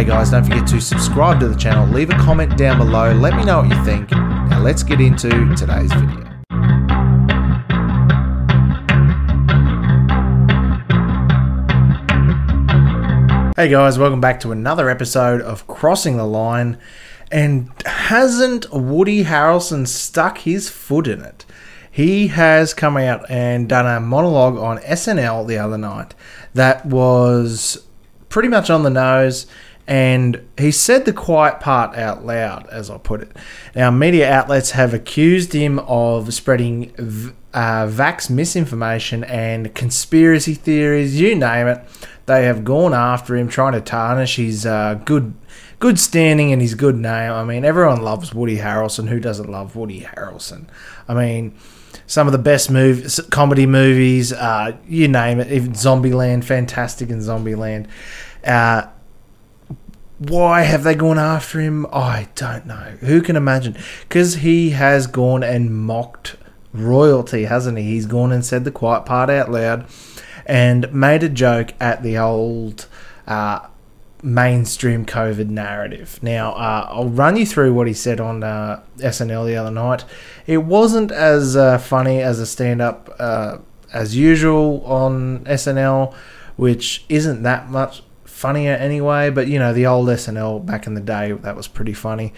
Hey guys, don't forget to subscribe to the channel, leave a comment down below, let me know what you think. Now let's get into today's video. Hey guys, welcome back to another episode of Crossing the Line. And hasn't Woody Harrelson stuck his foot in it? He has come out and done a monologue on SNL the other night that was pretty much on the nose. And he said the quiet part out loud, as I put it. Now, media outlets have accused him of spreading uh, vax misinformation and conspiracy theories, you name it. They have gone after him, trying to tarnish his uh, good good standing and his good name. I mean, everyone loves Woody Harrelson. Who doesn't love Woody Harrelson? I mean, some of the best movies, comedy movies, uh, you name it. Even Zombieland, fantastic in Zombieland. Uh, why have they gone after him? I don't know. Who can imagine? Because he has gone and mocked royalty, hasn't he? He's gone and said the quiet part out loud and made a joke at the old uh, mainstream COVID narrative. Now, uh, I'll run you through what he said on uh, SNL the other night. It wasn't as uh, funny as a stand up uh, as usual on SNL, which isn't that much funnier anyway, but you know, the old SNL back in the day, that was pretty funny.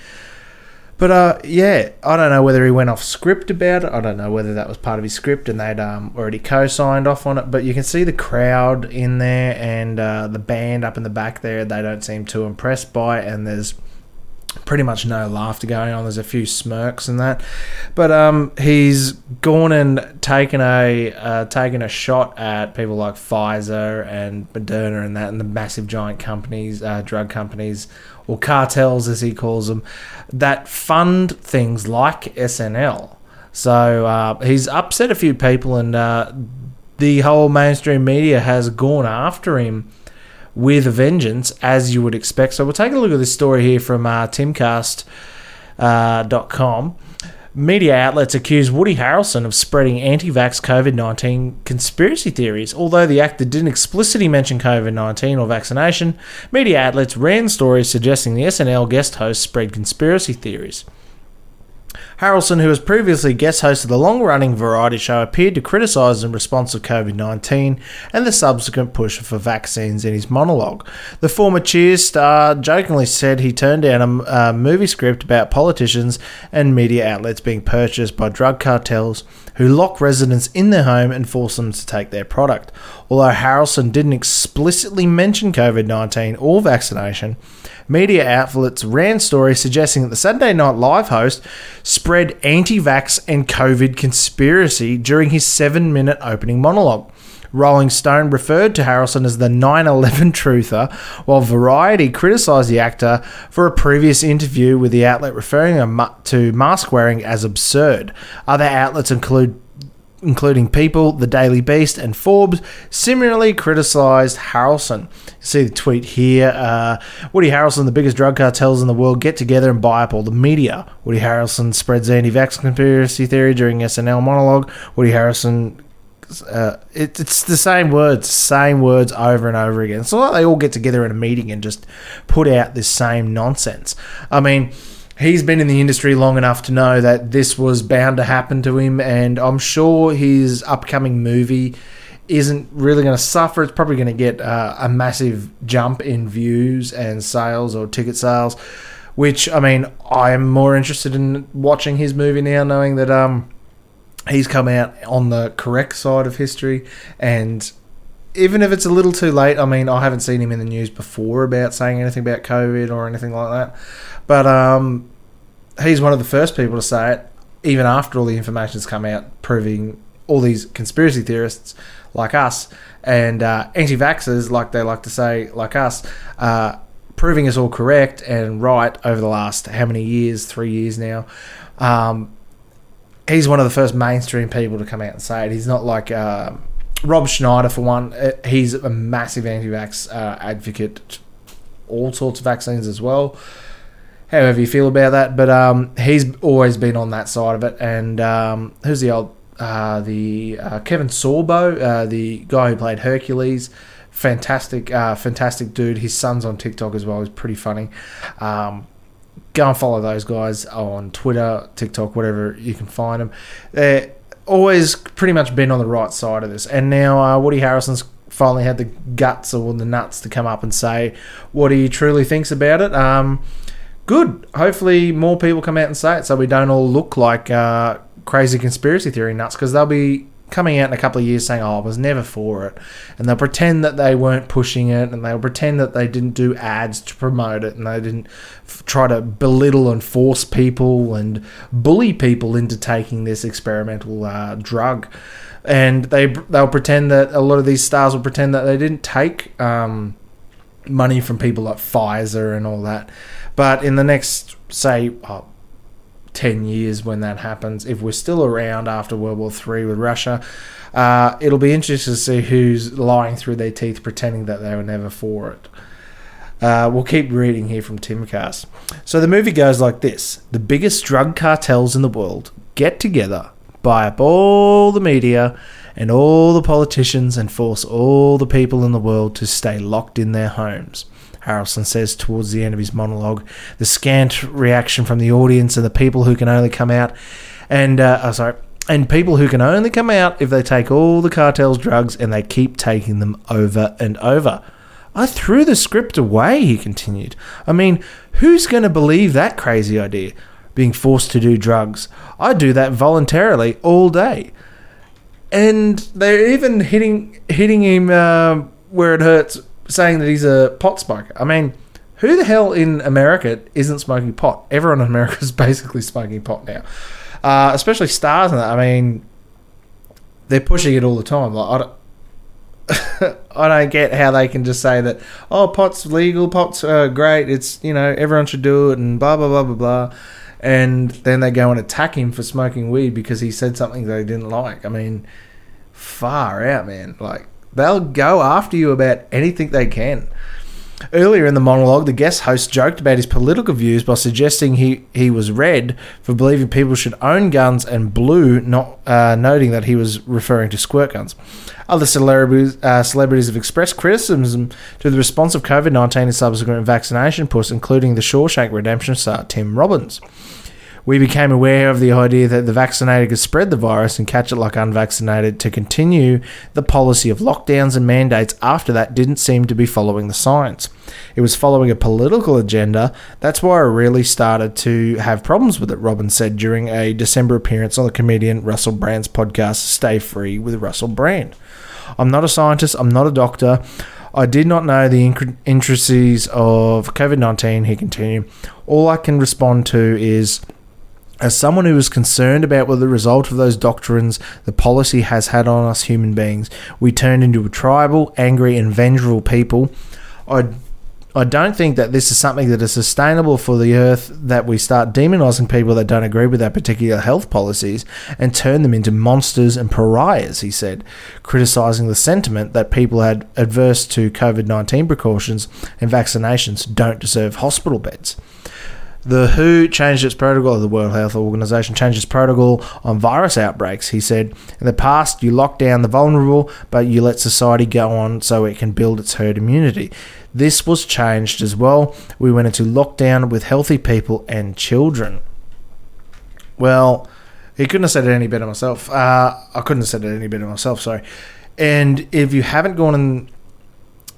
But uh, yeah, I don't know whether he went off script about it. I don't know whether that was part of his script and they'd um, already co-signed off on it. But you can see the crowd in there and uh, the band up in the back there. They don't seem too impressed by it, and there's pretty much no laughter going on. There's a few smirks and that, but um, he's gone and taken a uh, taken a shot at people like Pfizer and Moderna and that, and the massive giant companies, uh, drug companies, or cartels as he calls them, that fund things like SNL. So uh, he's upset a few people, and uh, the whole mainstream media has gone after him with a vengeance, as you would expect. So we'll take a look at this story here from uh, timcast.com. Uh, Media outlets accuse Woody Harrelson of spreading anti vax COVID 19 conspiracy theories. Although the actor didn't explicitly mention COVID 19 or vaccination, media outlets ran stories suggesting the SNL guest host spread conspiracy theories. Harrelson, who has previously guest hosted the long running variety show, appeared to criticise in response to COVID 19 and the subsequent push for vaccines in his monologue. The former Cheers star jokingly said he turned down a, a movie script about politicians and media outlets being purchased by drug cartels who lock residents in their home and force them to take their product. Although Harrelson didn't explicitly mention COVID 19 or vaccination, media outlets ran stories suggesting that the Saturday Night Live host spread anti vax and COVID conspiracy during his seven minute opening monologue. Rolling Stone referred to Harrelson as the 9 11 truther, while Variety criticised the actor for a previous interview with the outlet referring to mask wearing as absurd. Other outlets include including People, The Daily Beast, and Forbes, similarly criticised Harrelson. You see the tweet here uh, Woody Harrelson, the biggest drug cartels in the world, get together and buy up all the media. Woody Harrelson spreads anti vax conspiracy theory during SNL monologue. Woody Harrelson. Uh, it, it's the same words, same words over and over again. It's not like they all get together in a meeting and just put out this same nonsense. I mean, he's been in the industry long enough to know that this was bound to happen to him, and I'm sure his upcoming movie isn't really going to suffer. It's probably going to get uh, a massive jump in views and sales or ticket sales. Which I mean, I'm more interested in watching his movie now, knowing that um, he's come out on the correct side of history, and even if it's a little too late, I mean, I haven't seen him in the news before about saying anything about COVID or anything like that. But um, he's one of the first people to say it, even after all the information's come out proving all these conspiracy theorists like us and uh, anti-vaxxers, like they like to say, like us, uh, proving us all correct and right over the last how many years? Three years now. Um, he's one of the first mainstream people to come out and say it. He's not like uh, Rob Schneider for one. Uh, he's a massive anti-vax uh, advocate, all sorts of vaccines as well however you feel about that. But um, he's always been on that side of it. And um, who's the old uh, the uh, Kevin Sorbo, uh, the guy who played Hercules, fantastic, uh, fantastic dude. His son's on TikTok as well. He's pretty funny. Um, go and follow those guys on Twitter, TikTok, whatever you can find them. They're always pretty much been on the right side of this. And now uh, Woody Harrelson's finally had the guts or the nuts to come up and say what he truly thinks about it. Um, good. Hopefully, more people come out and say it so we don't all look like uh, crazy conspiracy theory nuts because they'll be coming out in a couple of years saying, "Oh, I was never for it," and they'll pretend that they weren't pushing it, and they'll pretend that they didn't do ads to promote it, and they didn't f- try to belittle and force people and bully people into taking this experimental uh, drug. And they they'll pretend that a lot of these stars will pretend that they didn't take um, money from people like Pfizer and all that. But in the next, say, oh, 10 years when that happens, if we're still around after World War Three with Russia, uh, it'll be interesting to see who's lying through their teeth pretending that they were never for it. Uh, we'll keep reading here from Timcast. So the movie goes like this The biggest drug cartels in the world get together, buy up all the media and all the politicians, and force all the people in the world to stay locked in their homes. Harrelson says towards the end of his monologue. The scant reaction from the audience and the people who can only come out, and uh, oh, sorry, and people who can only come out if they take all the cartel's drugs and they keep taking them over and over. I threw the script away, he continued. I mean, who's going to believe that crazy idea? Being forced to do drugs. I do that voluntarily all day. And they're even hitting hitting him uh, where it hurts saying that he's a pot smoker. I mean, who the hell in America isn't smoking pot? Everyone in America is basically smoking pot now, uh, especially stars and that. I mean, they're pushing it all the time. Like I don't, I don't get how they can just say that. Oh, pot's legal, pot's uh, great. It's you know everyone should do it, and blah blah blah blah blah. And then they go and attack him for smoking weed because he said something they didn't like. I mean, far out, man. Like They'll go after you about anything they can. Earlier in the monologue, the guest host joked about his political views by suggesting he, he was red for believing people should own guns and blue, not uh, noting that he was referring to squirt guns. Other celebrities, uh, celebrities have expressed criticism to the response of COVID 19 and subsequent vaccination push, including the Shawshank Redemption star Tim Robbins we became aware of the idea that the vaccinated could spread the virus and catch it like unvaccinated to continue the policy of lockdowns and mandates after that didn't seem to be following the science. It was following a political agenda. That's why I really started to have problems with it, Robin said during a December appearance on the comedian Russell Brand's podcast, Stay Free with Russell Brand. I'm not a scientist, I'm not a doctor. I did not know the intricacies of COVID 19, he continued. All I can respond to is as someone who is concerned about what the result of those doctrines the policy has had on us human beings, we turned into a tribal, angry, and vengeful people. I, I don't think that this is something that is sustainable for the earth that we start demonizing people that don't agree with our particular health policies and turn them into monsters and pariahs, he said, criticizing the sentiment that people had adverse to COVID 19 precautions and vaccinations don't deserve hospital beds. The WHO changed its protocol, the World Health Organization changed its protocol on virus outbreaks. He said, In the past, you lock down the vulnerable, but you let society go on so it can build its herd immunity. This was changed as well. We went into lockdown with healthy people and children. Well, he couldn't have said it any better myself. Uh, I couldn't have said it any better myself, sorry. And if you haven't gone and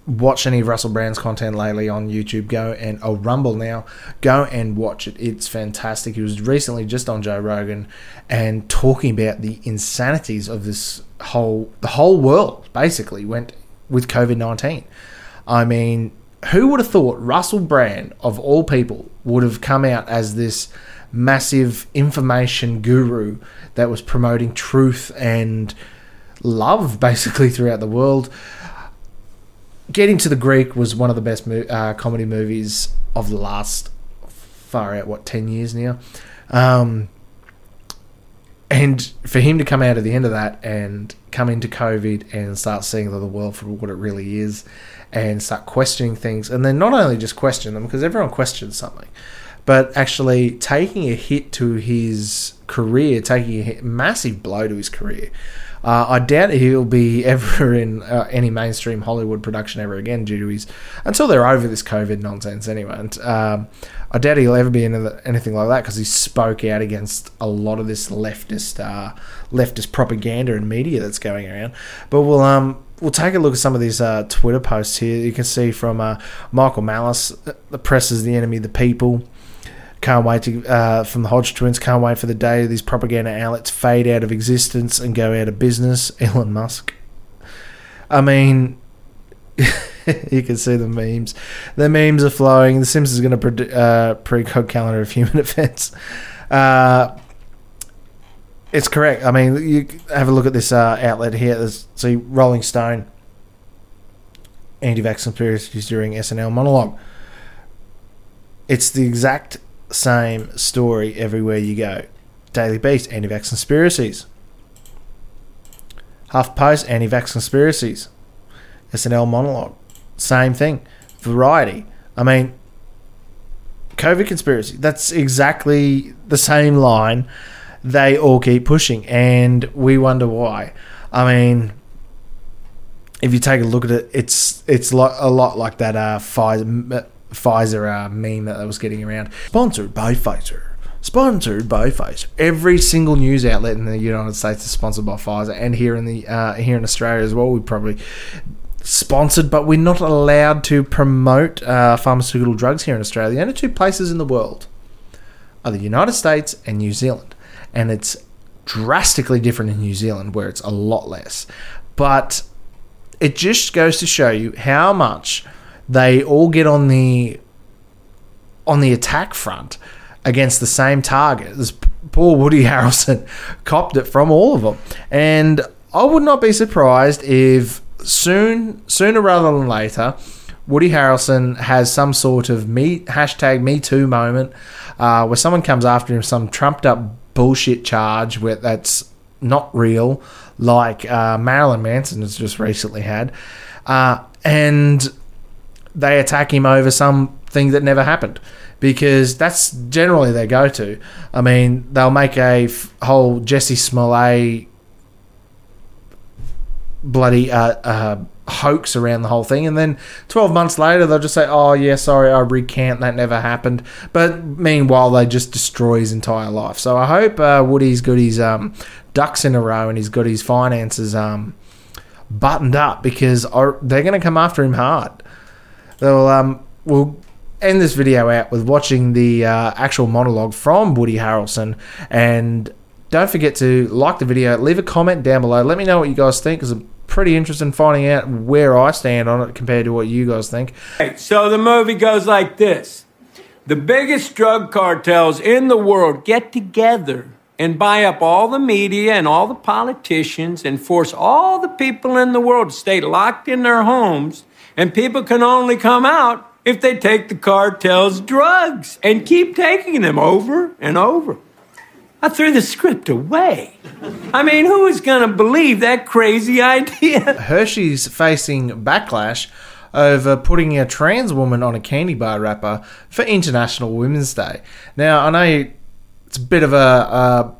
watch any Russell Brand's content lately on YouTube, go and oh Rumble now, go and watch it. It's fantastic. He was recently just on Joe Rogan and talking about the insanities of this whole the whole world basically went with COVID nineteen. I mean, who would have thought Russell Brand of all people would have come out as this massive information guru that was promoting truth and love basically throughout the world Get Him to the Greek was one of the best mo- uh, comedy movies of the last far out what ten years now, um, and for him to come out at the end of that and come into COVID and start seeing the world for what it really is, and start questioning things, and then not only just question them because everyone questions something, but actually taking a hit to his career, taking a hit, massive blow to his career. Uh, I doubt he'll be ever in uh, any mainstream Hollywood production ever again due to his until they're over this COVID nonsense anyway. And um, I doubt he'll ever be in anything like that because he spoke out against a lot of this leftist uh, leftist propaganda and media that's going around. But we'll um we'll take a look at some of these uh, Twitter posts here. You can see from uh, Michael Malice, the press is the enemy the people. Can't wait to uh, from the Hodge twins. Can't wait for the day these propaganda outlets fade out of existence and go out of business. Elon Musk. I mean, you can see the memes. The memes are flowing. The Simpsons is going to pre- uh, calendar of human events. Uh, it's correct. I mean, you have a look at this uh, outlet here. There's, see, Rolling Stone, anti-vax conspiracies during SNL monologue. It's the exact same story everywhere you go. Daily Beast, anti-vax conspiracies. Huff Post, anti-vax conspiracies. SNL monologue, same thing. Variety. I mean, COVID conspiracy. That's exactly the same line they all keep pushing, and we wonder why. I mean, if you take a look at it, it's it's a lot like that uh, Pfizer, Pfizer uh, meme that I was getting around. Sponsored by Pfizer. Sponsored by Pfizer. Every single news outlet in the United States is sponsored by Pfizer, and here in the uh, here in Australia as well. We probably sponsored, but we're not allowed to promote uh, pharmaceutical drugs here in Australia. The only two places in the world are the United States and New Zealand and it's drastically different in New Zealand where it's a lot less. But it just goes to show you how much they all get on the on the attack front against the same target. This poor Woody Harrelson copped it from all of them, and I would not be surprised if soon, sooner rather than later, Woody Harrelson has some sort of me hashtag Me Too moment uh, where someone comes after him, some trumped up bullshit charge where that's not real, like uh, Marilyn Manson has just recently had, uh, and they attack him over something that never happened because that's generally their go-to. I mean, they'll make a f- whole Jussie Smollett bloody uh, uh, hoax around the whole thing. And then 12 months later, they'll just say, oh, yeah, sorry, I recant, that never happened. But meanwhile, they just destroy his entire life. So I hope uh, Woody's got his um, ducks in a row and he's got his finances um, buttoned up because they're going to come after him hard. They'll, um, we'll end this video out with watching the uh, actual monologue from Woody Harrelson and don't forget to like the video, leave a comment down below. Let me know what you guys think because I'm pretty interested in finding out where I stand on it compared to what you guys think. So the movie goes like this The biggest drug cartels in the world get together and buy up all the media and all the politicians and force all the people in the world to stay locked in their homes. And people can only come out if they take the cartel's drugs and keep taking them over and over. I threw the script away. I mean, who is going to believe that crazy idea? Hershey's facing backlash over putting a trans woman on a candy bar wrapper for International Women's Day. Now, I know it's a bit of a, a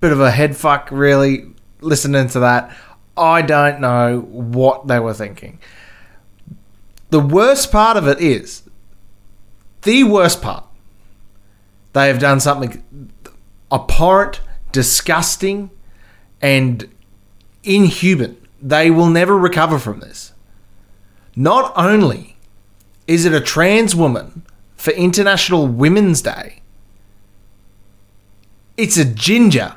bit of a head fuck, really, listening to that. I don't know what they were thinking. The worst part of it is the worst part. They have done something abhorrent, disgusting, and inhuman. They will never recover from this. Not only is it a trans woman for International Women's Day, it's a ginger.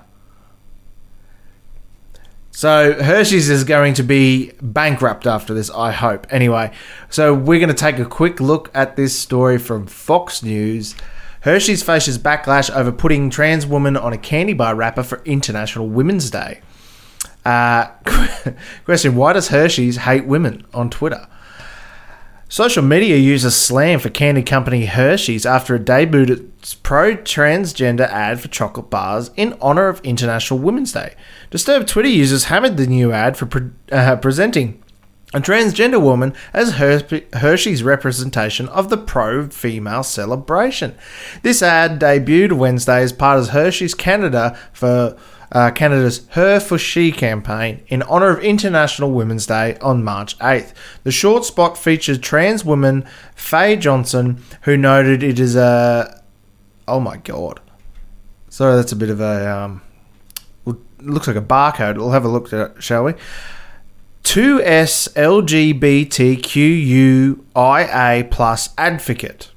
So Hershey's is going to be bankrupt after this, I hope. Anyway, so we're going to take a quick look at this story from Fox News. Hershey's faces backlash over putting trans woman on a candy bar wrapper for International Women's Day. Uh, question Why does Hershey's hate women on Twitter? Social media users slam for candy company Hershey's after it debuted its pro transgender ad for chocolate bars in honor of International Women's Day. Disturbed Twitter users hammered the new ad for pre- uh, presenting a transgender woman as Hershey's representation of the pro female celebration. This ad debuted Wednesday as part of Hershey's Canada for uh, Canada's Her for She campaign in honour of International Women's Day on March 8th. The short spot featured trans woman Faye Johnson, who noted it is a. Oh my god. Sorry, that's a bit of a. Um, looks like a barcode. We'll have a look at it, shall we? 2S LGBTQUIA plus advocate.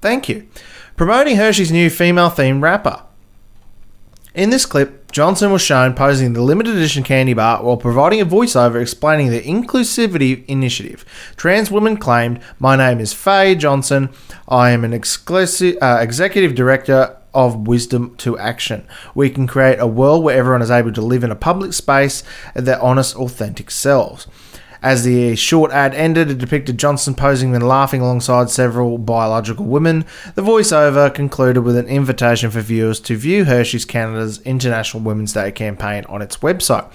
Thank you. Promoting Hershey's new female themed wrapper. In this clip, Johnson was shown posing the limited edition candy bar while providing a voiceover explaining the inclusivity initiative. Trans woman claimed, My name is Faye Johnson. I am an exclusive, uh, executive director of wisdom to action. We can create a world where everyone is able to live in a public space at their honest, authentic selves. As the short ad ended, it depicted Johnson posing and laughing alongside several biological women. The voiceover concluded with an invitation for viewers to view Hershey's Canada's International Women's Day campaign on its website.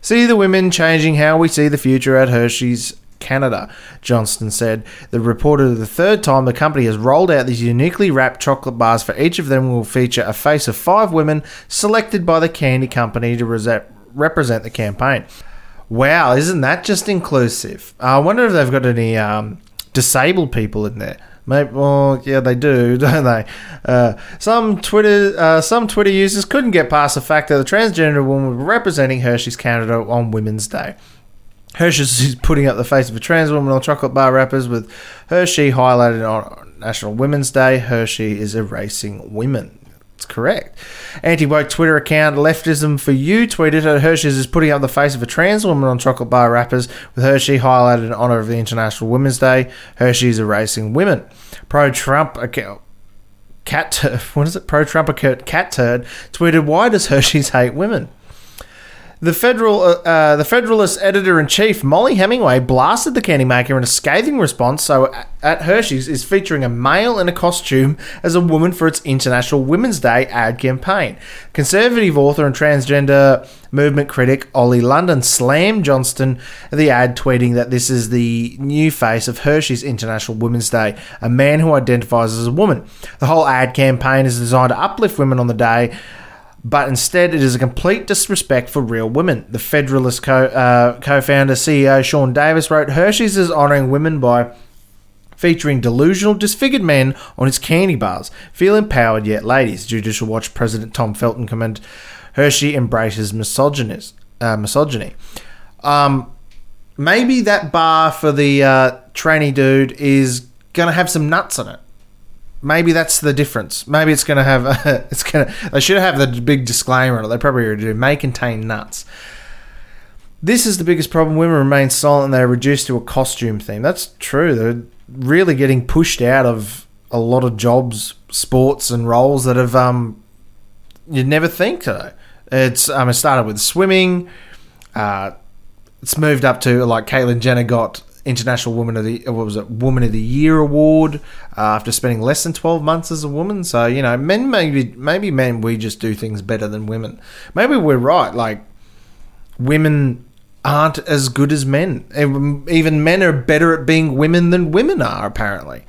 See the women changing how we see the future at Hershey's Canada, Johnston said. The reported the third time the company has rolled out these uniquely wrapped chocolate bars for each of them will feature a face of five women selected by the candy company to represent the campaign. Wow, isn't that just inclusive? I wonder if they've got any um, disabled people in there. Maybe, well, yeah, they do, don't they? Uh, some Twitter, uh, some Twitter users couldn't get past the fact that the transgender woman was representing Hershey's Canada on Women's Day. Hershey's is putting up the face of a trans woman on chocolate bar wrappers with Hershey highlighted on National Women's Day. Hershey is erasing women. It's correct. Anti woke Twitter account Leftism for You tweeted that Hershey's is putting up the face of a trans woman on chocolate bar wrappers with Hershey highlighted in honor of the International Women's Day. Hershey's erasing women. Pro Trump account. Cat, turd, what is it? Pro Trump cat turd tweeted, "Why does Hershey's hate women?" The federal, uh, uh, the Federalist editor in chief Mollie Hemingway blasted the candy maker in a scathing response. So, at Hershey's is featuring a male in a costume as a woman for its International Women's Day ad campaign. Conservative author and transgender movement critic Ollie London slammed Johnston the ad, tweeting that this is the new face of Hershey's International Women's Day, a man who identifies as a woman. The whole ad campaign is designed to uplift women on the day but instead it is a complete disrespect for real women. The Federalist co uh, founder CEO Sean Davis wrote Hershey's is honouring women by featuring delusional, disfigured men on its candy bars. Feel empowered yet, ladies. Judicial Watch President Tom Fitton commented Hershey embraces misogynist, uh, misogyny. Um, maybe that bar for the uh, trainee dude is going to have some nuts on it maybe that's the difference. Maybe it's going to have a, it's going to they should have the big disclaimer. They probably already do. May contain nuts. This is the biggest problem. Women remain silent and they're reduced to a costume theme. That's true. They're really getting pushed out of a lot of jobs, sports, and roles that have um you'd never think so. It's um it started with swimming. Uh, it's moved up to like Caitlyn Jenner got International Woman of the what was it Woman of the Year award uh, after spending less than twelve months as a woman. So you know, men maybe maybe men we just do things better than women. Maybe we're right. Like women aren't as good as men. Even men are better at being women than women are apparently.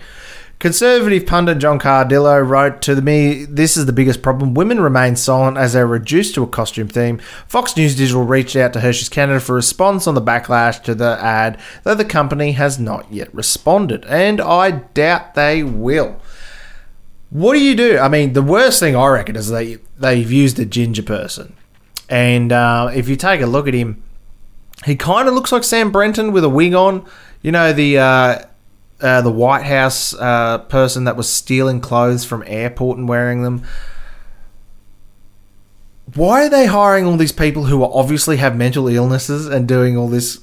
Conservative pundit John Cardillo wrote to me, This is the biggest problem. Women remain silent as they're reduced to a costume theme. Fox News Digital reached out to Hershey's Canada for a response on the backlash to the ad, though the company has not yet responded, and I doubt they will. What do you do? I mean, the worst thing I reckon is they, they've used a ginger person. And uh, if you take a look at him, he kind of looks like Sam Brinton with a wig on. You know, the. Uh, uh, the White House uh, person that was stealing clothes from airport and wearing them. Why are they hiring all these people who obviously have mental illnesses and doing all this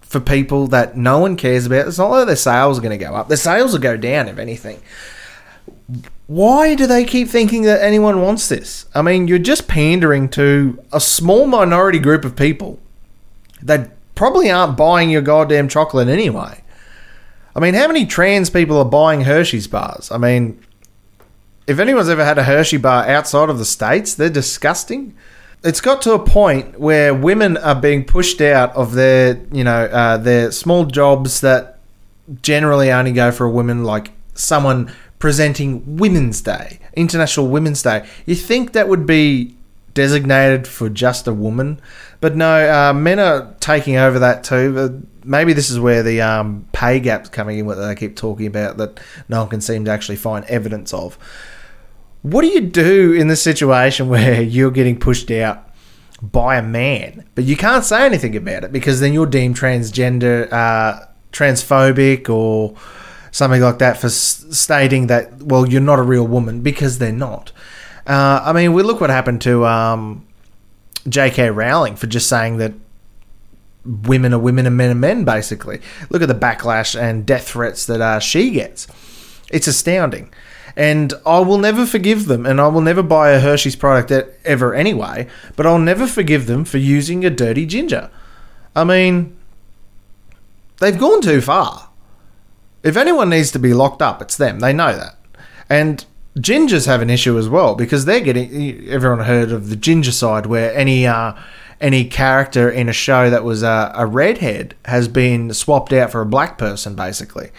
for people that no one cares about? It's not like their sales are going to go up. Their sales will go down, if anything. Why do they keep thinking that anyone wants this? I mean, you're just pandering to a small minority group of people that probably aren't buying your goddamn chocolate anyway. I mean, how many trans people are buying Hershey's bars? I mean, if anyone's ever had a Hershey bar outside of the States, they're disgusting. It's got to a point where women are being pushed out of their, you know, uh, their small jobs that generally only go for a woman, like someone presenting Women's Day, International Women's Day. You think that would be designated for just a woman. But no, uh, men are taking over that too. Uh, maybe this is where the um, pay gap's coming in, what they keep talking about that no one can seem to actually find evidence of. What do you do in the situation where you're getting pushed out by a man, but you can't say anything about it because then you're deemed transgender, uh, transphobic, or something like that for s- stating that well you're not a real woman because they're not. Uh, I mean, we look what happened to um, J.K. Rowling for just saying that women are women and men are men. Basically, look at the backlash and death threats that uh, she gets. It's astounding. And I will never forgive them, and I will never buy a Hershey's product ever anyway, but I'll never forgive them for using a dirty ginger. I mean, they've gone too far. If anyone needs to be locked up, it's them. They know that. And gingers have an issue as well because they're getting. Everyone heard of the ginger side, where any uh, any character in a show that was a, a redhead has been swapped out for a black person, basically.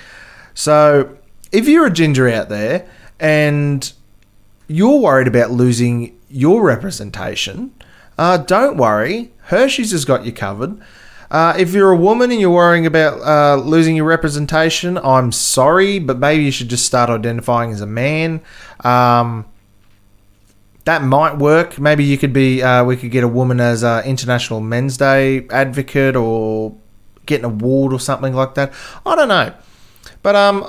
So if you're a ginger out there and you're worried about losing your representation, uh, don't worry. Hershey's has got you covered. Uh, if you're a woman and you're worrying about uh, losing your representation, I'm sorry, but maybe you should just start identifying as a man. Um, that might work. Maybe you could be. Uh, we could get a woman as a International Men's Day advocate, or get an award or something like that. I don't know, but um,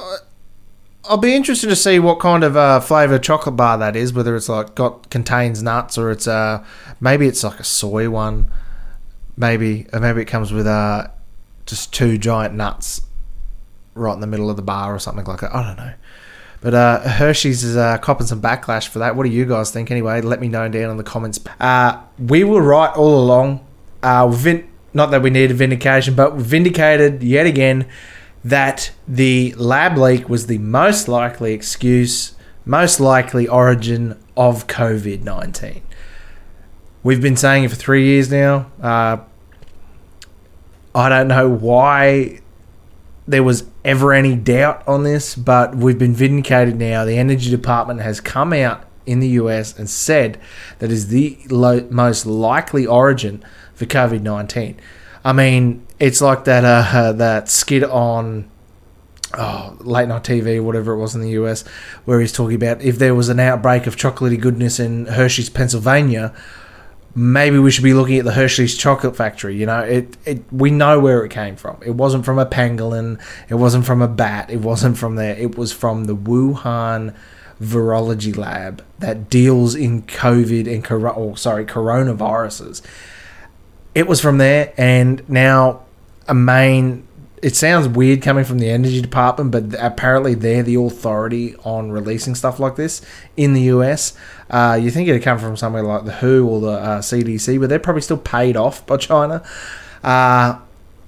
I'll be interested to see what kind of uh, flavor chocolate bar that is. Whether it's like got contains nuts or it's uh maybe it's like a soy one. Maybe maybe it comes with uh just two giant nuts right in the middle of the bar or something like that. I don't know. But uh, Hershey's is uh, copping some backlash for that. What do you guys think? Anyway, let me know down in the comments. Uh, we were right all along. Uh, vin- not that we needed vindication, but vindicated yet again that the lab leak was the most likely excuse, most likely origin of COVID 19. We've been saying it for three years now. Uh, I don't know why there was ever any doubt on this, but we've been vindicated now. The Energy Department has come out in the US and said that is the lo- most likely origin for COVID 19. I mean, it's like that uh, that skit on oh, late night TV, whatever it was in the US, where he's talking about if there was an outbreak of chocolatey goodness in Hershey's, Pennsylvania, maybe we should be looking at the Hershey's chocolate factory. You know, it, it we know where it came from. It wasn't from a pangolin. It wasn't from a bat. It wasn't from there. It was from the Wuhan virology lab that deals in COVID and oh, sorry coronaviruses. It was from there, and now a main. It sounds weird coming from the energy department, but apparently they're the authority on releasing stuff like this in the US. Uh, you think it'd come from somewhere like the WHO or the uh, CDC, but they're probably still paid off by China. Uh,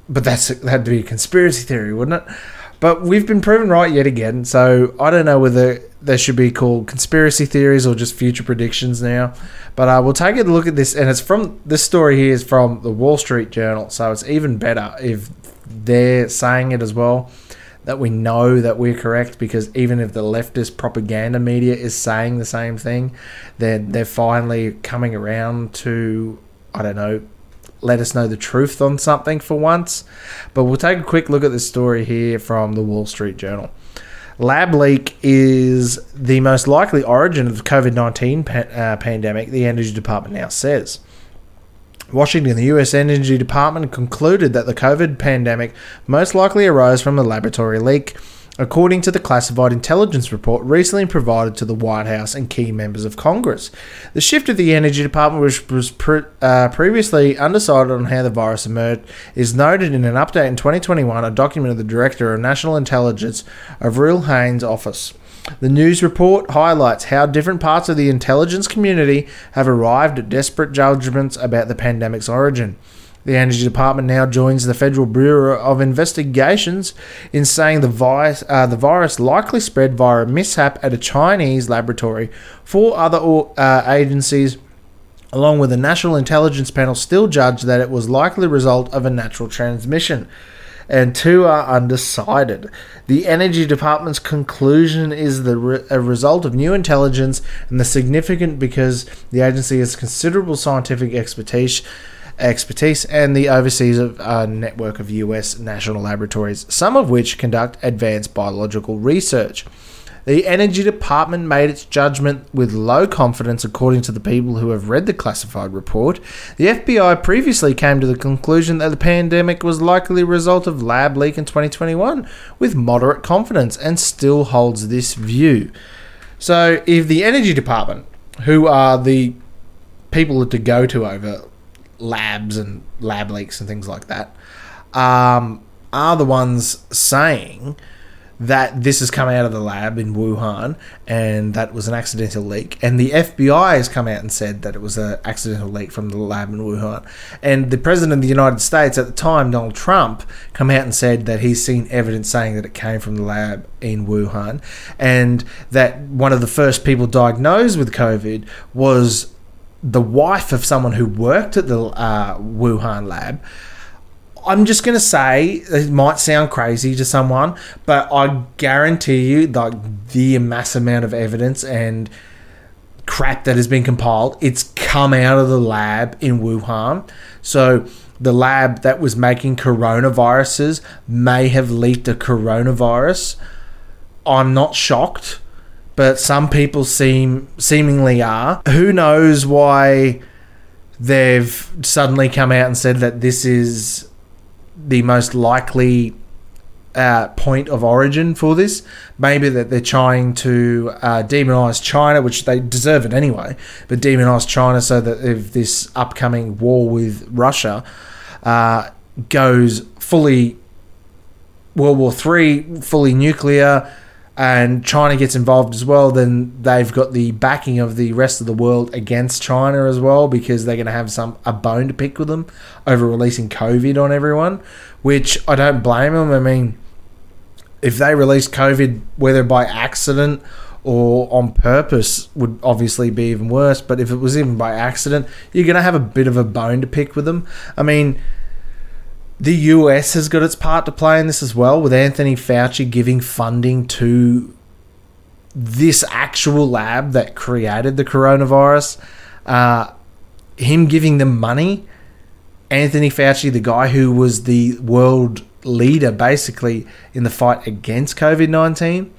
but that's that'd be a conspiracy theory, wouldn't it? But we've been proven right yet again. So I don't know whether they should be called conspiracy theories or just future predictions now. But uh, we'll take a look at this, and it's from this story here is from the Wall Street Journal. So it's even better if they're saying it as well that we know that we're correct because even if the leftist propaganda media is saying the same thing, then they're finally coming around to I don't know let us know the truth on something for once. But we'll take a quick look at this story here from the Wall Street Journal. Lab leak is the most likely origin of the COVID 19 pa- uh, pandemic, the Energy Department now says. Washington, the US Energy Department concluded that the COVID pandemic most likely arose from a laboratory leak, according to the classified intelligence report recently provided to the White House and key members of Congress. The shift of the Energy Department, which was pre- uh, previously undecided on how the virus emerged, is noted in an update in 2021, a document of the Director of National Intelligence Avril Haines' office. The news report highlights how different parts of the intelligence community have arrived at desperate judgments about the pandemic's origin. The Energy Department now joins the Federal Bureau of Investigations in saying the virus, uh, the virus likely spread via a mishap at a Chinese laboratory. Four other uh, agencies, along with the National Intelligence Panel, still judge that it was likely the result of a natural transmission. And two are undecided. The Energy Department's conclusion is the re- a result of new intelligence and the significant because the agency has considerable scientific expertise expertise and the oversees a uh, network of US national laboratories, some of which conduct advanced biological research. The Energy Department made its judgment with low confidence, according to the people who have read the classified report. The FBI previously came to the conclusion that the pandemic was likely a result of lab leak in 2021, with moderate confidence, and still holds this view. So, if the Energy Department, who are the people to go to over labs and lab leaks and things like that, um, are the ones saying that this has come out of the lab in Wuhan and that was an accidental leak. And the FBI has come out and said that it was an accidental leak from the lab in Wuhan. And the President of the United States at the time, Donald Trump, come out and said that he's seen evidence saying that it came from the lab in Wuhan and that one of the first people diagnosed with COVID was the wife of someone who worked at the uh, Wuhan lab. I'm just gonna say it might sound crazy to someone, but I guarantee you, like the mass amount of evidence and crap that has been compiled, it's come out of the lab in Wuhan. So the lab that was making coronaviruses may have leaked a coronavirus. I'm not shocked, but some people seem seemingly are. Who knows why they've suddenly come out and said that this is the most likely uh, point of origin for this. Maybe that they're trying to uh, demonize China, which they deserve it anyway, but demonize China so that if this upcoming war with Russia uh, goes fully World War Three, fully nuclear, and China gets involved as well, then they've got the backing of the rest of the world against China as well because they're going to have some a bone to pick with them over releasing COVID on everyone, which I don't blame them. I mean, if they release COVID, whether by accident or on purpose, would obviously be even worse. But if it was even by accident, you're going to have a bit of a bone to pick with them. I mean the US has got its part to play in this as well, with Anthony Fauci giving funding to this actual lab that created the coronavirus. Uh, him giving them money. Anthony Fauci, the guy who was the world leader basically in the fight against COVID 19,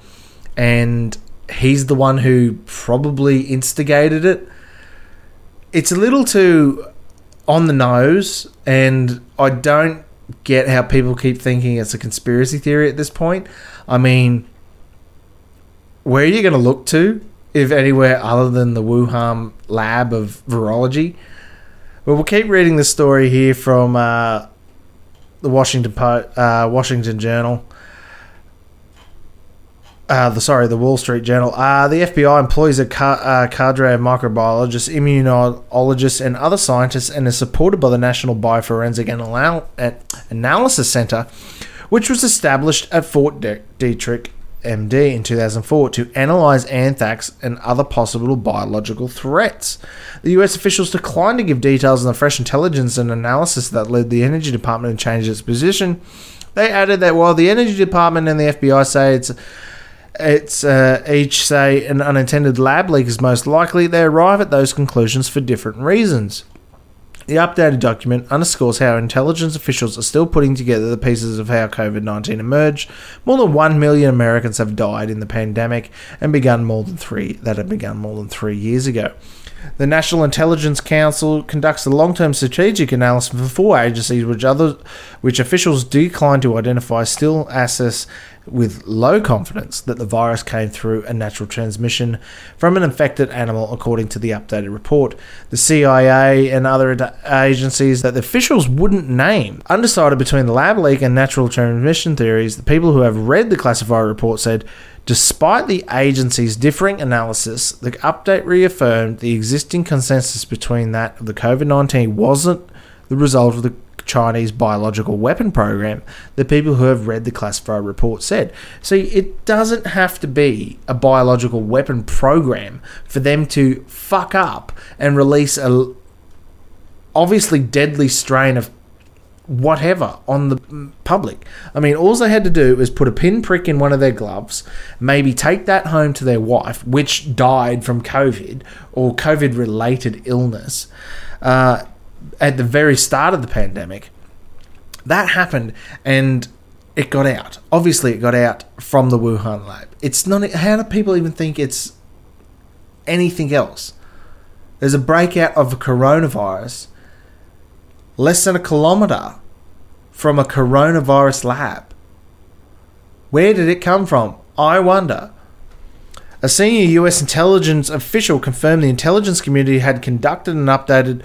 and he's the one who probably instigated it. It's a little too on the nose, and I don't get how people keep thinking it's a conspiracy theory at this point. I mean, where are you going to look to if anywhere other than the Wuhan lab of virology? Well, we'll keep reading the story here from uh, the Washington uh, Washington Journal uh, the sorry, the Wall Street Journal. Uh, the FBI employs a uh, cadre of microbiologists, immunologists, and other scientists, and is supported by the National Bioforensic Anal- Analysis Center, which was established at Fort De- Detrick, MD, in 2004 to analyze anthrax and other possible biological threats. The US officials declined to give details on the fresh intelligence and analysis that led the Energy Department to change its position. They added that while the Energy Department and the FBI say it's it's uh, each say an unintended lab leak is most likely, they arrive at those conclusions for different reasons. The updated document underscores how intelligence officials are still putting together the pieces of how COVID 19 emerged. More than 1 million Americans have died in the pandemic and begun more than three that had begun more than three years ago. The National Intelligence Council conducts a long-term strategic analysis for four agencies, which other, which officials decline to identify, still assess with low confidence that the virus came through a natural transmission from an infected animal, according to the updated report. The CIA and other agencies that the officials wouldn't name. Undecided between the lab leak and natural transmission theories, the people who have read the classified report said Despite the agency's differing analysis, the update reaffirmed the existing consensus between that of the COVID 19 wasn't the result of the Chinese biological weapon program, the people who have read the classified report said. See, it doesn't have to be a biological weapon program for them to fuck up and release a obviously deadly strain of whatever on the public. I mean, all they had to do was put a pinprick in one of their gloves, maybe take that home to their wife, which died from COVID or COVID related illness uh, at the very start of the pandemic. That happened and it got out. Obviously, it got out from the Wuhan lab. It's not. How do people even think it's anything else? There's a breakout of a coronavirus less than a kilometre from a coronavirus lab. Where did it come from? I wonder. A senior US intelligence official confirmed the intelligence community had conducted and updated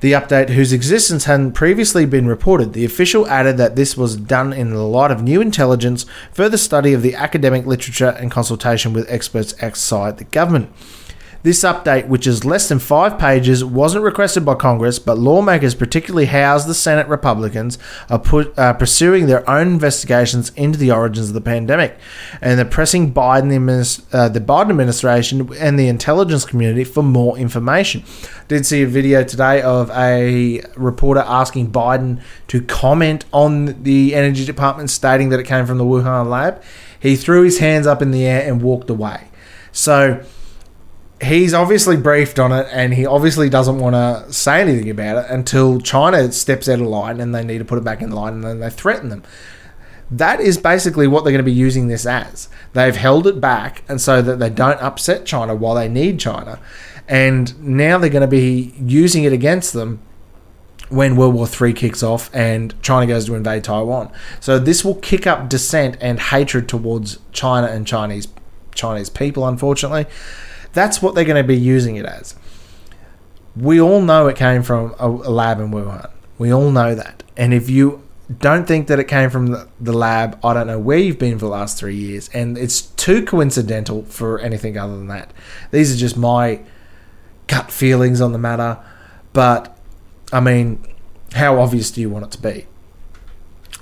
the update whose existence hadn't previously been reported. The official added that this was done in the light of new intelligence, further study of the academic literature, and consultation with experts outside the government. This update, which is less than five pages, wasn't requested by Congress, but lawmakers, particularly House the Senate Republicans, are put, uh, pursuing their own investigations into the origins of the pandemic, and they're pressing Biden, the, uh, the Biden administration, and the intelligence community for more information. Did see a video today of a reporter asking Biden to comment on the Energy Department, stating that it came from the Wuhan lab. He threw his hands up in the air and walked away. So he's obviously briefed on it and he obviously doesn't want to say anything about it until China steps out of line and they need to put it back in line and then they threaten them. That is basically what they're going to be using this as. They've held it back and so that they don't upset China while they need China. And now they're going to be using it against them when World War III kicks off and China goes to invade Taiwan. So this will kick up dissent and hatred towards China and Chinese Chinese people, unfortunately. That's what they're going to be using it as. We all know it came from a, lab in Wuhan. We all know that. And if you don't think that it came from the, the lab, I don't know where you've been for the last three years. And it's too coincidental for anything other than that. These are just my gut feelings on the matter. But, I mean, how obvious do you want it to be?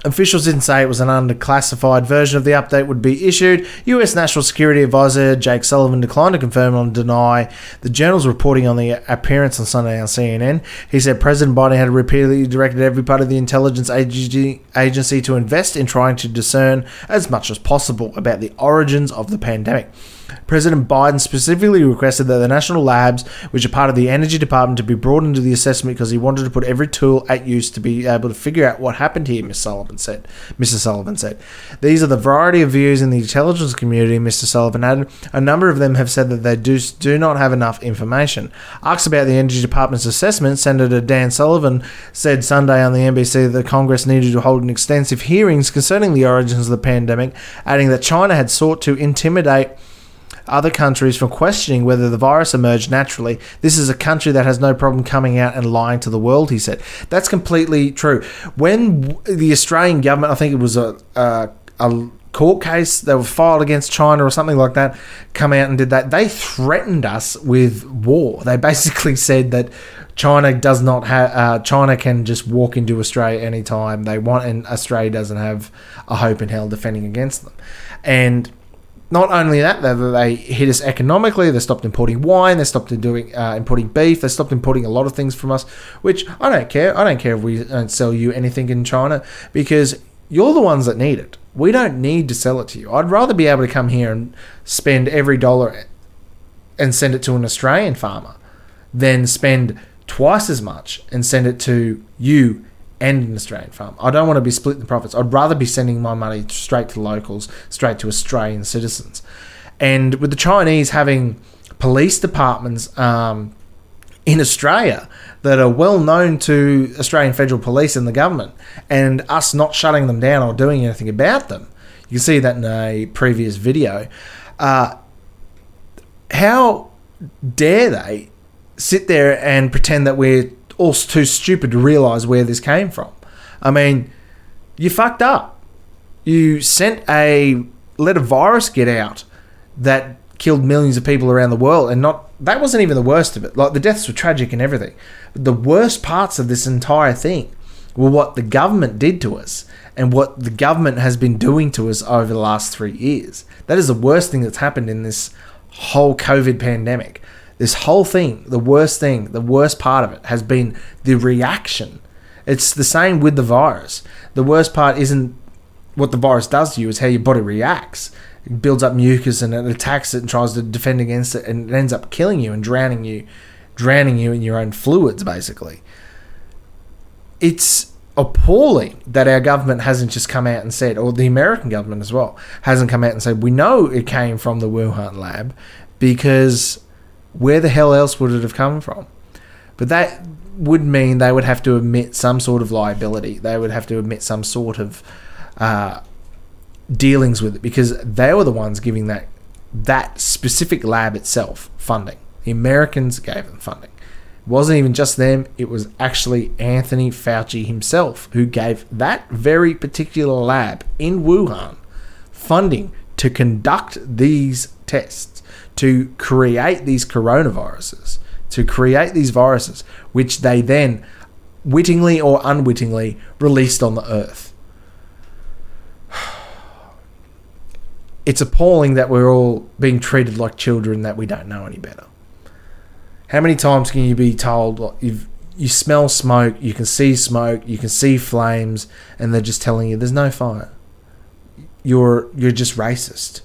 Officials didn't say it was an underclassified version of the update would be issued. US National Security Advisor Jake Sullivan declined to confirm or deny the journal's reporting on the appearance on Sunday on CNN. He said President Biden had repeatedly directed every part of the intelligence agency to invest in trying to discern as much as possible about the origins of the pandemic. President Biden specifically requested that the national labs, which are part of the Energy Department, to be brought into the assessment because he wanted to put every tool at use to be able to figure out what happened here. Ms. Sullivan said. Mr. Sullivan said, "These are the variety of views in the intelligence community." Mr. Sullivan added, "A number of them have said that they do do not have enough information." Asked about the Energy Department's assessment, Senator Dan Sullivan said Sunday on the NBC that Congress needed to hold an extensive hearings concerning the origins of the pandemic, adding that China had sought to intimidate other countries from questioning whether the virus emerged naturally. This is a country that has no problem coming out and lying to the world, he said. That's completely true. When the Australian government, I think it was a, a, a court case that was filed against China or something like that, come out and did that, they threatened us with war. They basically said that China does not have uh, China can just walk into Australia anytime they want, and Australia doesn't have a hope in hell defending against them. And not only that, they, they hit us economically. They stopped importing wine. They stopped doing uh, importing beef. They stopped importing a lot of things from us, which I don't care. I don't care if we don't sell you anything in China because you're the ones that need it. We don't need to sell it to you. I'd rather be able to come here and spend every dollar and send it to an Australian farmer than spend twice as much and send it to you and an Australian farm. I don't want to be splitting the profits. I'd rather be sending my money straight to locals, straight to Australian citizens. And with the Chinese having police departments um, in Australia that are well known to Australian federal police and the government, and us not shutting them down or doing anything about them, you can see that in a previous video. Uh, how dare they sit there and pretend that we're all too stupid to realize where this came from. I mean, you fucked up. You sent a let a virus get out that killed millions of people around the world, and not that wasn't even the worst of it. Like the deaths were tragic and everything. The worst parts of this entire thing were what the government did to us and what the government has been doing to us over the last three years. That is the worst thing that's happened in this whole COVID pandemic. This whole thing, the worst thing, the worst part of it has been the reaction. It's the same with the virus. The worst part isn't what the virus does to you, is how your body reacts. It builds up mucus and it attacks it and tries to defend against it and it ends up killing you and drowning you, drowning you in your own fluids, basically. It's appalling that our government hasn't just come out and said, or the American government as well, hasn't come out and said, we know it came from the Wuhan lab because where the hell else would it have come from? But that would mean they would have to admit some sort of liability. They would have to admit some sort of uh, dealings with it because they were the ones giving that that specific lab itself funding. The Americans gave them funding. It wasn't even just them, it was actually Anthony Fauci himself who gave that very particular lab in Wuhan funding to conduct these tests, to create these coronaviruses, to create these viruses, which they then wittingly or unwittingly released on the earth. It's appalling that we're all being treated like children that we don't know any better. How many times can you be told if you smell smoke, you can see smoke, you can see flames, and they're just telling you there's no fire. You're you're just racist.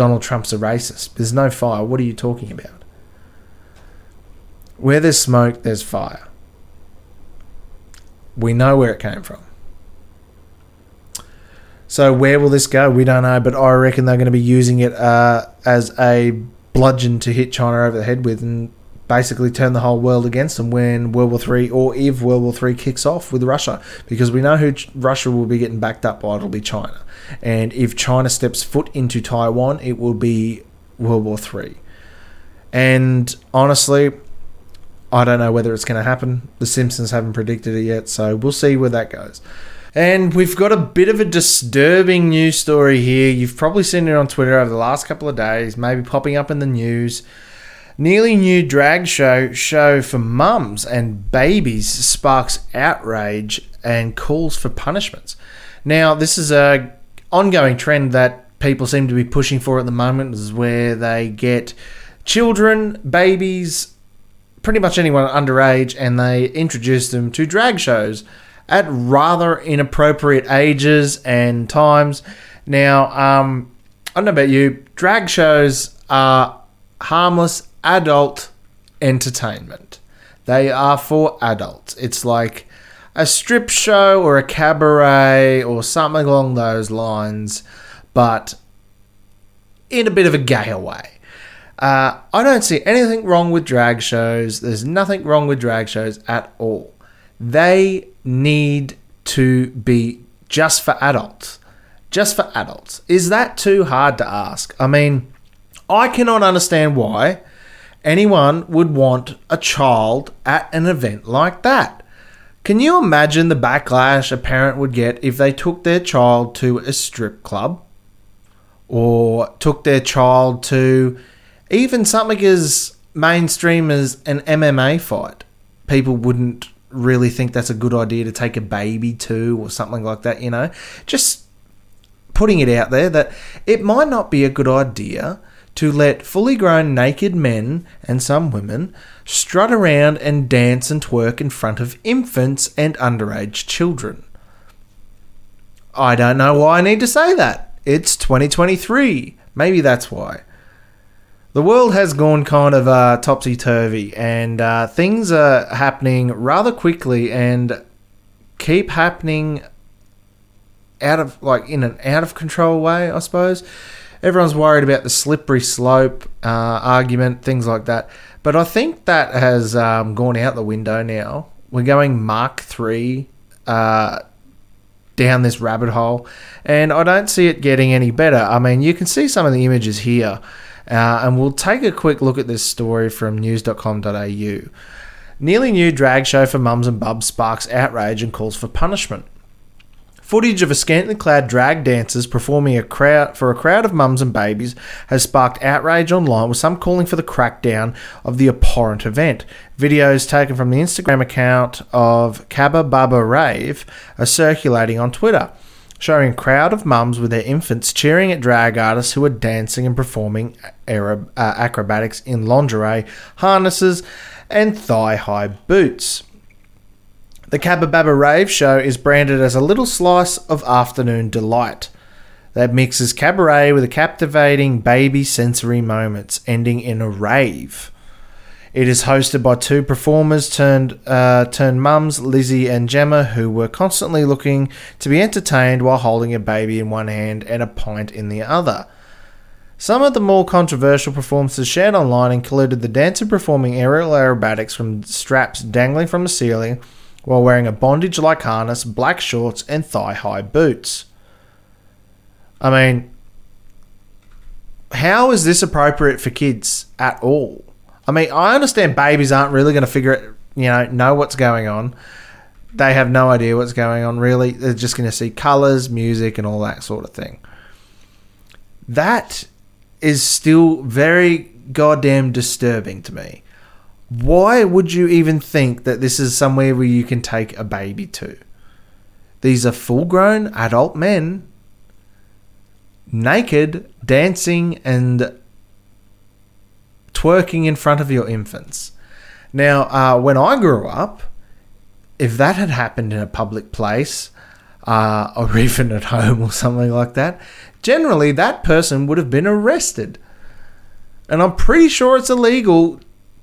Donald Trump's a racist. There's no fire. What are you talking about? Where there's smoke, there's fire. We know where it came from. So where will this go? We don't know, but I reckon they're going to be using it uh, as a bludgeon to hit China over the head with, and basically turn the whole world against them when World War Three or if World War Three kicks off with Russia, because we know who Ch- Russia will be getting backed up by. It'll be China, and if China steps foot into Taiwan, it will be World War Three. And honestly, I don't know whether it's going to happen. The Simpsons haven't predicted it yet, so we'll see where that goes. And we've got a bit of a disturbing news story here. You've probably seen it on Twitter over the last couple of days, maybe popping up in the news. Nearly new drag show show for mums and babies sparks outrage and calls for punishments. Now, this is a ongoing trend that people seem to be pushing for at the moment, is where they get children, babies, pretty much anyone underage, and they introduce them to drag shows at rather inappropriate ages and times. Now, um, I don't know about you, drag shows are harmless adult entertainment. They are for adults. It's like a strip show or a cabaret or something along those lines, but in a bit of a gayer way. Uh, I don't see anything wrong with drag shows. There's nothing wrong with drag shows at all. They need to be just for adults. Just for adults. Is that too hard to ask? I mean, I cannot understand why anyone would want a child at an event like that. Can you imagine the backlash a parent would get if they took their child to a strip club or took their child to even something as mainstream as an MMA fight? People wouldn't really think that's a good idea to take a baby to or something like that, you know? Just putting it out there that it might not be a good idea to let fully grown naked men and some women strut around and dance and twerk in front of infants and underage children. I don't know why I need to say that. It's 2023. Maybe that's why. The world has gone kind of uh, topsy turvy, and uh, things are happening rather quickly and keep happening out of like in an out of control way, I suppose. Everyone's worried about the slippery slope uh, argument, things like that. But I think that has um, gone out the window now. We're going Mark three uh, down this rabbit hole, and I don't see it getting any better. I mean, you can see some of the images here. Uh, and we'll take a quick look at this story from news.com.au. Nearly new drag show for mums and bubs sparks outrage and calls for punishment. Footage of a scantily clad drag dancers performing a crowd for a crowd of mums and babies has sparked outrage online, with some calling for the crackdown of the abhorrent event. Videos taken from the Instagram account of Caba Baba Rave are circulating on Twitter showing a crowd of mums with their infants cheering at drag artists who are dancing and performing Arab, uh, acrobatics in lingerie, harnesses, and thigh high boots. The Caba Rave show is branded as a little slice of afternoon delight that mixes cabaret with a captivating baby sensory moments, ending in a rave. It is hosted by two performers turned uh, turned mums, Lizzie and Gemma, who were constantly looking to be entertained while holding a baby in one hand and a pint in the other. Some of the more controversial performances shared online included the dancer performing aerial aerobatics from straps dangling from the ceiling while wearing a bondage like harness, black shorts, and thigh high boots. I mean, how is this appropriate for kids at all? I mean, I understand babies aren't really going to figure it, you know, know what's going on. They have no idea what's going on, really. They're just going to see colors, music, and all that sort of thing. That is still very goddamn disturbing to me. Why would you even think that this is somewhere where you can take a baby to? These are full grown adult men naked, dancing, and twerking in front of your infants. Now, uh, when I grew up, if that had happened in a public place, uh, or even at home or something like that, generally that person would have been arrested. And I'm pretty sure it's illegal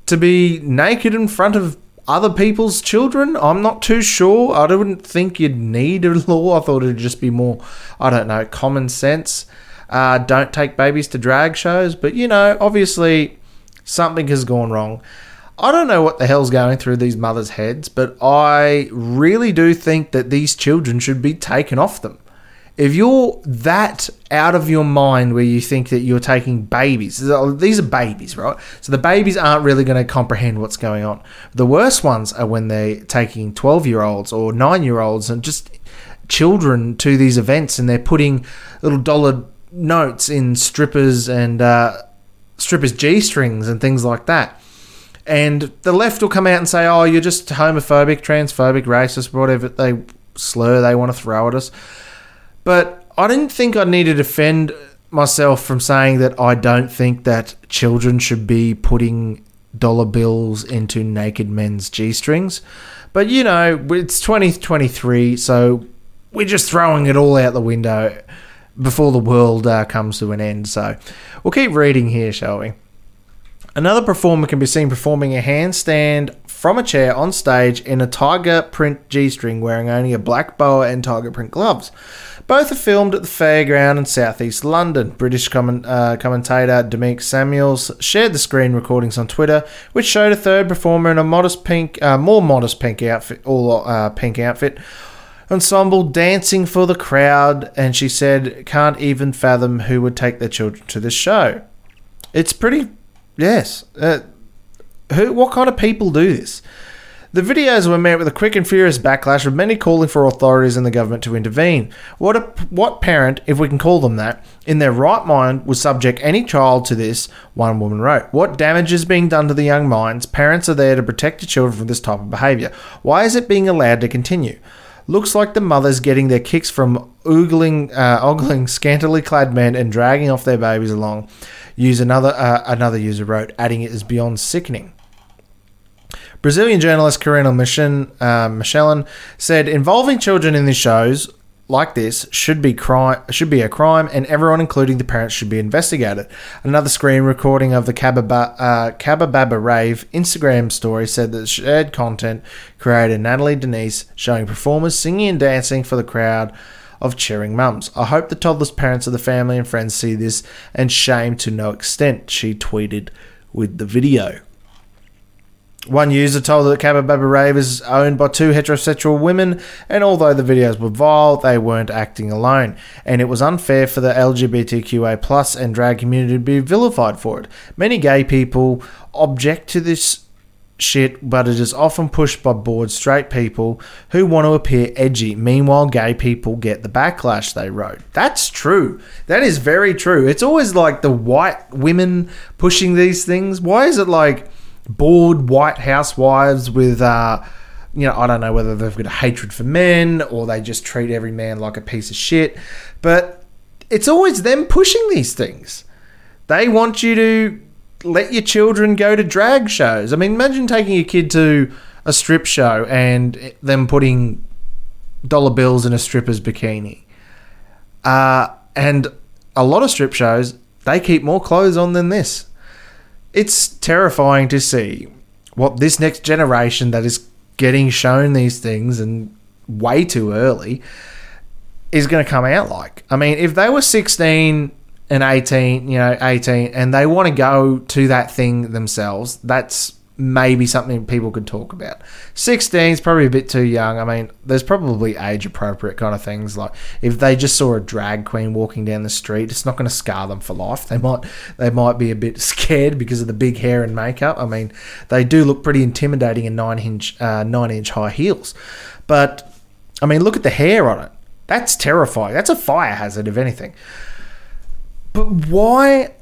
to be naked in front of other people's children. I'm not too sure. I wouldn't think you'd need a law. I thought it'd just be more, I don't know, common sense. Uh, don't take babies to drag shows. But, you know, obviously something has gone wrong. I don't know what the hell's going through these mothers' heads, but I really do think that these children should be taken off them if you're that out of your mind where you think that you're taking babies, these are babies, right? So the babies aren't really going to comprehend what's going on. The worst ones are when they're taking 12 year olds or 9 year olds and just children to these events and they're putting little dollar notes in strippers and uh, strippers' G strings and things like that. And the left will come out and say, oh, you're just homophobic, transphobic, racist, whatever they slur they want to throw at us. But I didn't think I needed to defend myself from saying that I don't think that children should be putting dollar bills into naked men's G strings. But you know, it's 2023, so we're just throwing it all out the window before the world uh, comes to an end. So we'll keep reading here, shall we? Another performer can be seen performing a handstand from a chair on stage in a tiger print G string wearing only a black boa and tiger print gloves. Both are filmed at the fairground in southeast London. British comment, uh, commentator Dominique Samuels shared the screen recordings on Twitter, which showed a third performer in a modest pink, uh, more modest pink outfit, all uh, pink outfit ensemble dancing for the crowd, and she said, "Can't even fathom who would take their children to this show." It's pretty, yes. Uh, who? What kind of people do this? The videos were met with a quick and furious backlash, with many calling for authorities and the government to intervene. What a, what parent, if we can call them that, in their right mind would subject any child to this? One woman wrote. What damage is being done to the young minds? Parents are there to protect the children from this type of behaviour. Why is it being allowed to continue? Looks like the mothers getting their kicks from oogling, uh, ogling scantily clad men and dragging off their babies along. Use another uh, another user wrote, adding it is beyond sickening. Brazilian journalist Karina Michelin, uh, Michelin said involving children in these shows like this should be crime should be a crime and everyone including the parents should be investigated. Another screen recording of the Caba uh, rave Instagram story said that shared content created Natalie Denise showing performers singing and dancing for the crowd of cheering mums. I hope the toddler's parents of the family and friends see this and shame to no extent, she tweeted with the video. One user told that Caba Baba Rave is owned by two heterosexual women, and although the videos were vile, they weren't acting alone, and it was unfair for the LGBTQA plus and drag community to be vilified for it. Many gay people object to this shit, but it is often pushed by bored straight people who want to appear edgy. Meanwhile, gay people get the backlash, they wrote. That's true. That is very true. It's always like the white women pushing these things. Why is it like bored white housewives with, uh, you know, I don't know whether they've got a hatred for men or they just treat every man like a piece of shit. But it's always them pushing these things. They want you to let your children go to drag shows. I mean, imagine taking your kid to a strip show and them putting dollar bills in a stripper's bikini. Uh, and a lot of strip shows, they keep more clothes on than this. It's terrifying to see what this next generation that is getting shown these things and way too early is going to come out like. I mean, if they were 16 and 18, you know, 18, and they want to go to that thing themselves, that's maybe something people could talk about. 16 is probably a bit too young. I mean, there's probably age appropriate kind of things like if they just saw a drag queen walking down the street, it's not going to scar them for life. They might they might be a bit scared because of the big hair and makeup. I mean, they do look pretty intimidating in 9 inch uh, 9 inch high heels. But I mean, look at the hair on it. That's terrifying. That's a fire hazard if anything. But why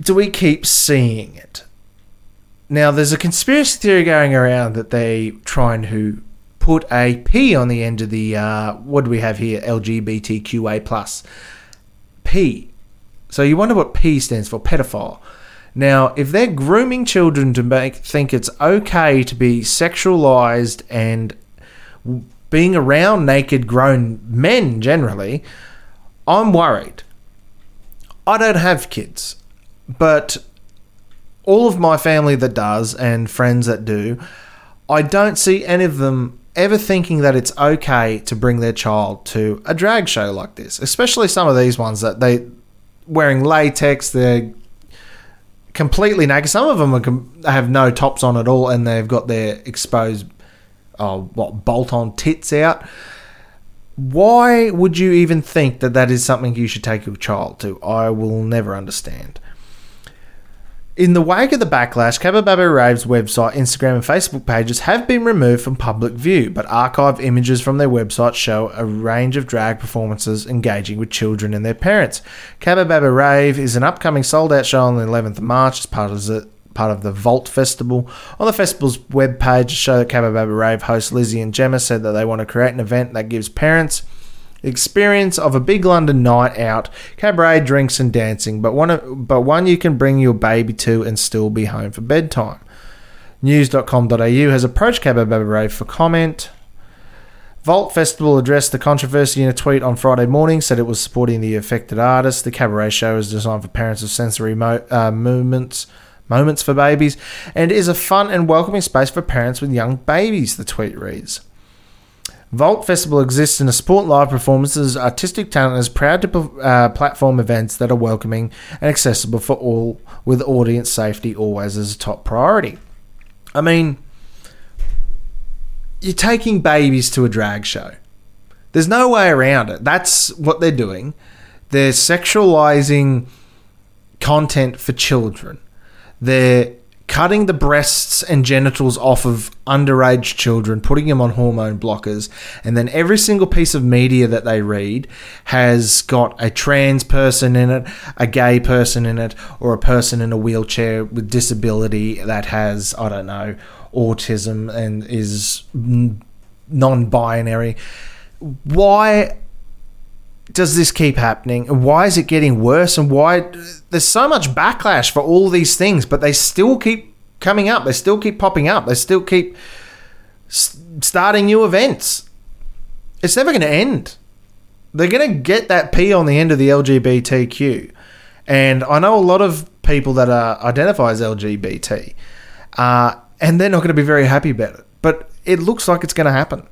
do we keep seeing it? Now, there's a conspiracy theory going around that they trying to put a P on the end of the uh, what do we have here? LGBTQA plus P. So you wonder what P stands for? Pedophile. Now, if they're grooming children to make think it's okay to be sexualized and being around naked grown men generally, I'm worried. I don't have kids, but all of my family that does and friends that do, I don't see any of them ever thinking that it's okay to bring their child to a drag show like this, especially some of these ones that they wearing latex, they're completely naked. Some of them are, have no tops on at all, and they've got their exposed, oh, what bolt-on tits out. Why would you even think that that is something you should take your child to? I will never understand. In the wake of the backlash, Caba Rave's website, Instagram, and Facebook pages have been removed from public view, but archived images from their website show a range of drag performances engaging with children and their parents. Caba Rave is an upcoming sold out show on the 11th of March as part of the part of the Vault Festival. On the festival's webpage, a show that Caba Rave host Lizzie and Gemma said that they want to create an event that gives parents experience of a big London night out, cabaret, drinks, and dancing, but one, but one you can bring your baby to and still be home for bedtime. News.com.au has approached Cabaret for comment. Vault Festival addressed the controversy in a tweet on Friday morning, said it was supporting the affected artists. The cabaret show is designed for parents of sensory mo- uh, movements, moments for babies, and is a fun and welcoming space for parents with young babies, the tweet reads. Vault Festival exists in a support live performances, artistic talent is proud to uh, platform events that are welcoming and accessible for all, with audience safety always as a top priority. I mean, you're taking babies to a drag show. There's no way around it. That's what they're doing. They're sexualizing content for children. They're cutting the breasts and genitals off of underage children, putting them on hormone blockers, and then every single piece of media that they read has got a trans person in it, a gay person in it, or a person in a wheelchair with disability that has, I don't know, autism and is non binary. Why does this keep happening? Why is it getting worse? And why there's so much backlash for all these things, but they still keep coming up. They still keep popping up. They still keep starting new events. It's never going to end. They're going to get that P on the end of the LGBTQ. And I know a lot of people that are identify as LGBT, uh, and they're not going to be very happy about it. But it looks like it's going to happen.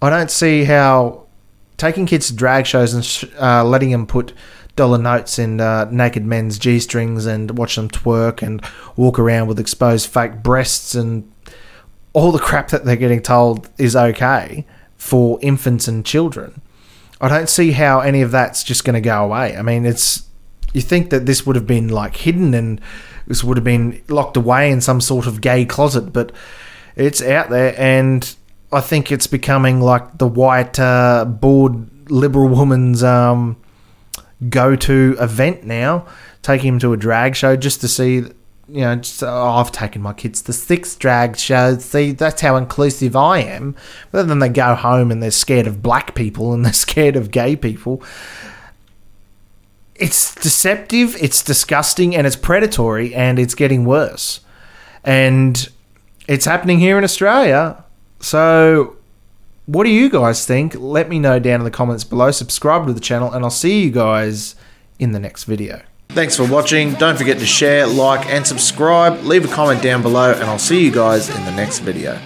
I don't see how taking kids to drag shows and sh- uh, letting them put dollar notes in uh, naked men's g strings and watch them twerk and walk around with exposed fake breasts and all the crap that they're getting told is okay for infants and children. I don't see how any of that's just going to go away. I mean, it's you think that this would have been like hidden and this would have been locked away in some sort of gay closet, but it's out there and I think it's becoming like the white uh, bored liberal woman's um, go-to event now. Taking him to a drag show just to see, you know, just, oh, I've taken my kids to six drag shows. See, that's how inclusive I am. But then they go home and they're scared of black people and they're scared of gay people. It's deceptive, it's disgusting, and it's predatory, and it's getting worse. And it's happening here in Australia So, what do you guys think? Let me know down in the comments below. Subscribe to the channel, and I'll see you guys in the next video. Thanks for watching. Don't forget to share, like, and subscribe. Leave a comment down below, and I'll see you guys in the next video.